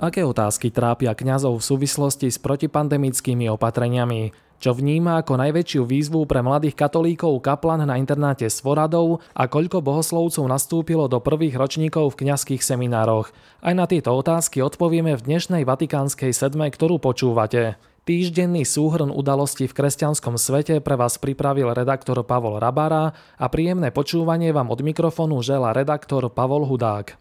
Aké otázky trápia kňazov v súvislosti s protipandemickými opatreniami? Čo vníma ako najväčšiu výzvu pre mladých katolíkov kaplan na internáte s Voradou a koľko bohoslovcov nastúpilo do prvých ročníkov v kňazských seminároch? Aj na tieto otázky odpovieme v dnešnej vatikánskej sedme, ktorú počúvate. Týždenný súhrn udalostí v kresťanskom svete pre vás pripravil redaktor Pavol Rabara a príjemné počúvanie vám od mikrofónu žela redaktor Pavol Hudák.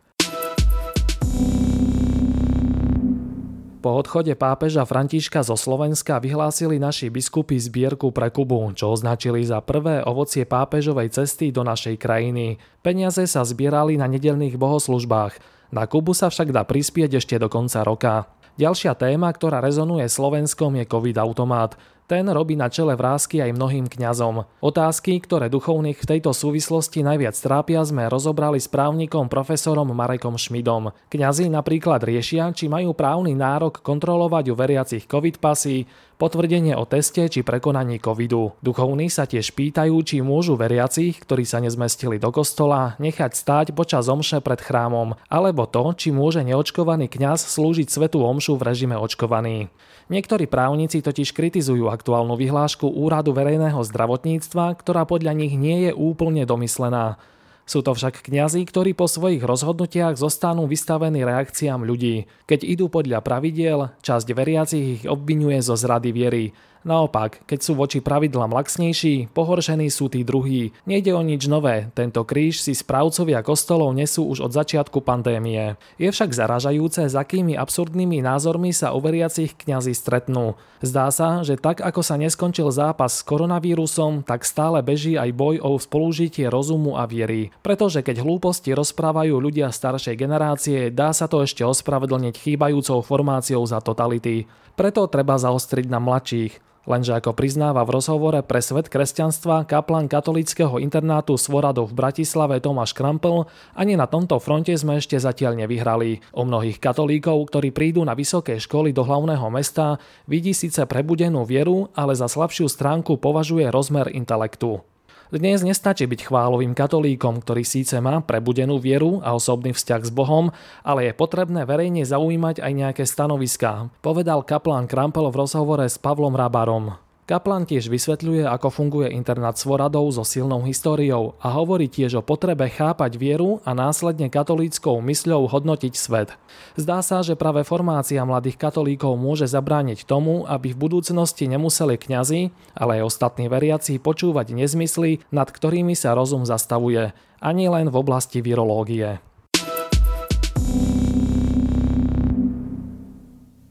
Po odchode pápeža Františka zo Slovenska vyhlásili naši biskupy zbierku pre Kubu, čo označili za prvé ovocie pápežovej cesty do našej krajiny. Peniaze sa zbierali na nedelných bohoslužbách. Na Kubu sa však dá prispieť ešte do konca roka. Ďalšia téma, ktorá rezonuje Slovenskom je COVID-automat. Ten robí na čele vrázky aj mnohým kňazom. Otázky, ktoré duchovných v tejto súvislosti najviac trápia, sme rozobrali s právnikom profesorom Marekom Šmidom. Kňazi napríklad riešia, či majú právny nárok kontrolovať u veriacich COVID pasy, potvrdenie o teste či prekonaní covidu. Duchovní sa tiež pýtajú, či môžu veriacich, ktorí sa nezmestili do kostola, nechať stáť počas omše pred chrámom, alebo to, či môže neočkovaný kňaz slúžiť svetú omšu v režime očkovaný. Niektorí právnici totiž kritizujú aktuálnu vyhlášku Úradu verejného zdravotníctva, ktorá podľa nich nie je úplne domyslená. Sú to však kňazi, ktorí po svojich rozhodnutiach zostanú vystavení reakciám ľudí. Keď idú podľa pravidiel, časť veriacich ich obvinuje zo zrady viery. Naopak, keď sú voči pravidlám laxnejší, pohoršení sú tí druhí. Nejde o nič nové, tento kríž si správcovia kostolov nesú už od začiatku pandémie. Je však zaražajúce, s akými absurdnými názormi sa u veriacich kňazi stretnú. Zdá sa, že tak ako sa neskončil zápas s koronavírusom, tak stále beží aj boj o spolužitie rozumu a viery. Pretože keď hlúposti rozprávajú ľudia staršej generácie, dá sa to ešte ospravedlniť chýbajúcou formáciou za totality. Preto treba zaostriť na mladších. Lenže ako priznáva v rozhovore pre svet kresťanstva kaplan katolického internátu Svoradov v Bratislave Tomáš Krampel, ani na tomto fronte sme ešte zatiaľ nevyhrali. O mnohých katolíkov, ktorí prídu na vysoké školy do hlavného mesta, vidí síce prebudenú vieru, ale za slabšiu stránku považuje rozmer intelektu. Dnes nestačí byť chválovým katolíkom, ktorý síce má prebudenú vieru a osobný vzťah s Bohom, ale je potrebné verejne zaujímať aj nejaké stanoviská, povedal kaplán Krampel v rozhovore s Pavlom Rabarom. Kaplan tiež vysvetľuje, ako funguje internát Svoradov so silnou históriou a hovorí tiež o potrebe chápať vieru a následne katolíckou mysľou hodnotiť svet. Zdá sa, že práve formácia mladých katolíkov môže zabrániť tomu, aby v budúcnosti nemuseli kňazi, ale aj ostatní veriaci počúvať nezmysly, nad ktorými sa rozum zastavuje, ani len v oblasti virológie.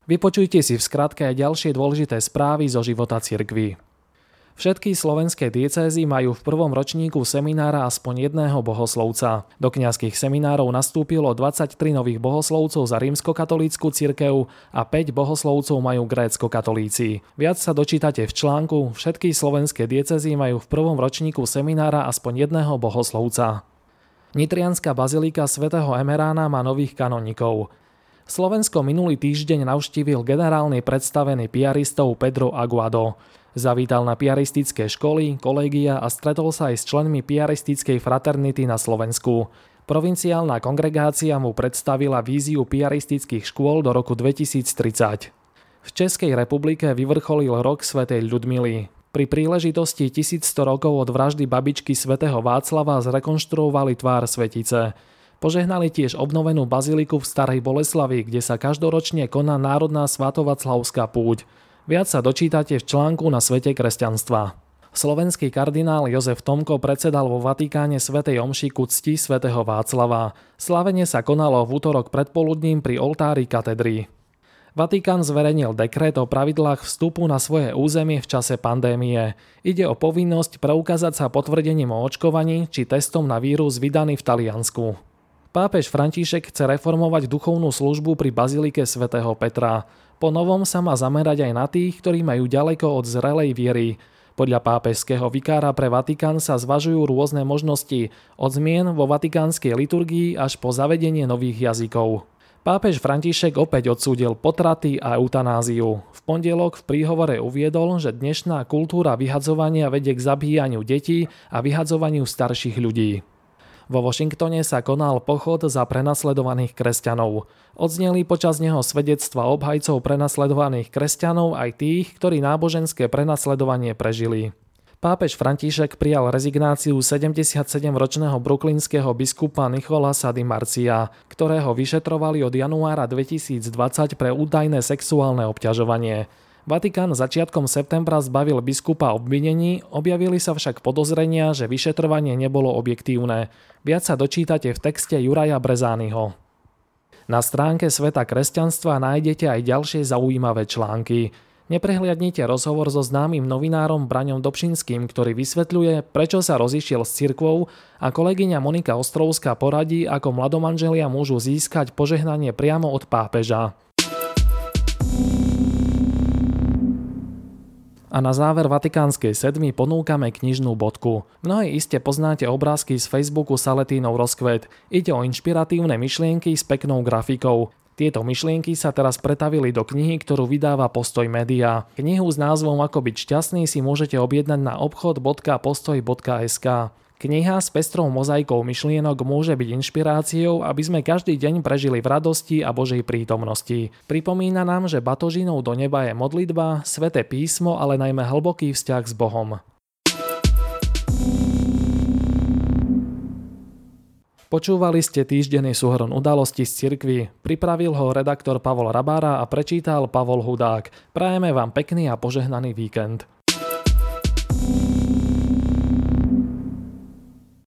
Vypočujte si v skratke aj ďalšie dôležité správy zo života cirkvy. Všetky slovenské diecézy majú v prvom ročníku seminára aspoň jedného bohoslovca. Do kňazských seminárov nastúpilo 23 nových bohoslovcov za rímskokatolícku cirkev a 5 bohoslovcov majú grécko-katolíci. Viac sa dočítate v článku Všetky slovenské diecezy majú v prvom ročníku seminára aspoň jedného bohoslovca. Nitrianská bazilika svätého Emerána má nových kanonikov. Slovensko minulý týždeň navštívil generálny predstavený piaristov Pedro Aguado. Zavítal na piaristické školy, kolégia a stretol sa aj s členmi piaristickej fraternity na Slovensku. Provinciálna kongregácia mu predstavila víziu piaristických škôl do roku 2030. V Českej republike vyvrcholil rok svätej Ľudmily. Pri príležitosti 1100 rokov od vraždy babičky svätého Václava zrekonštruovali tvár svetice. Požehnali tiež obnovenú baziliku v Starej Boleslavi, kde sa každoročne koná Národná svatovaclavská púť. Viac sa dočítate v článku na svete kresťanstva. Slovenský kardinál Jozef Tomko predsedal vo Vatikáne svätej Omši ku cti svätého Václava. Slavenie sa konalo v útorok predpoludním pri oltári katedry. Vatikán zverejnil dekret o pravidlách vstupu na svoje územie v čase pandémie. Ide o povinnosť preukázať sa potvrdením o očkovaní či testom na vírus vydaný v Taliansku. Pápež František chce reformovať duchovnú službu pri Bazilike svätého Petra. Po novom sa má zamerať aj na tých, ktorí majú ďaleko od zrelej viery. Podľa pápežského vikára pre Vatikán sa zvažujú rôzne možnosti, od zmien vo vatikánskej liturgii až po zavedenie nových jazykov. Pápež František opäť odsúdil potraty a eutanáziu. V pondelok v príhovore uviedol, že dnešná kultúra vyhadzovania vedie k zabíjaniu detí a vyhadzovaniu starších ľudí. Vo Washingtone sa konal pochod za prenasledovaných kresťanov. Odzneli počas neho svedectva obhajcov prenasledovaných kresťanov aj tých, ktorí náboženské prenasledovanie prežili. Pápež František prijal rezignáciu 77-ročného brooklynského biskupa Nicholasa Di Marcia, ktorého vyšetrovali od januára 2020 pre údajné sexuálne obťažovanie. Vatikán začiatkom septembra zbavil biskupa obvinení, objavili sa však podozrenia, že vyšetrovanie nebolo objektívne. Viac sa dočítate v texte Juraja Brezányho. Na stránke Sveta kresťanstva nájdete aj ďalšie zaujímavé články. Neprehliadnite rozhovor so známym novinárom Braňom Dobšinským, ktorý vysvetľuje, prečo sa rozišiel s cirkvou a kolegyňa Monika Ostrovská poradí, ako mladomanželia môžu získať požehnanie priamo od pápeža. A na záver Vatikánskej sedmi ponúkame knižnú bodku. Mnohí iste poznáte obrázky z Facebooku Saletínov rozkvet. Ide o inšpiratívne myšlienky s peknou grafikou. Tieto myšlienky sa teraz pretavili do knihy, ktorú vydáva Postoj Media. Knihu s názvom Ako byť šťastný si môžete objednať na obchod.postoj.sk. Kniha s pestrou mozaikou myšlienok môže byť inšpiráciou, aby sme každý deň prežili v radosti a Božej prítomnosti. Pripomína nám, že batožinou do neba je modlitba, sveté písmo, ale najmä hlboký vzťah s Bohom. Počúvali ste týždenný súhrn udalosti z cirkvy. Pripravil ho redaktor Pavol Rabára a prečítal Pavol Hudák. Prajeme vám pekný a požehnaný víkend.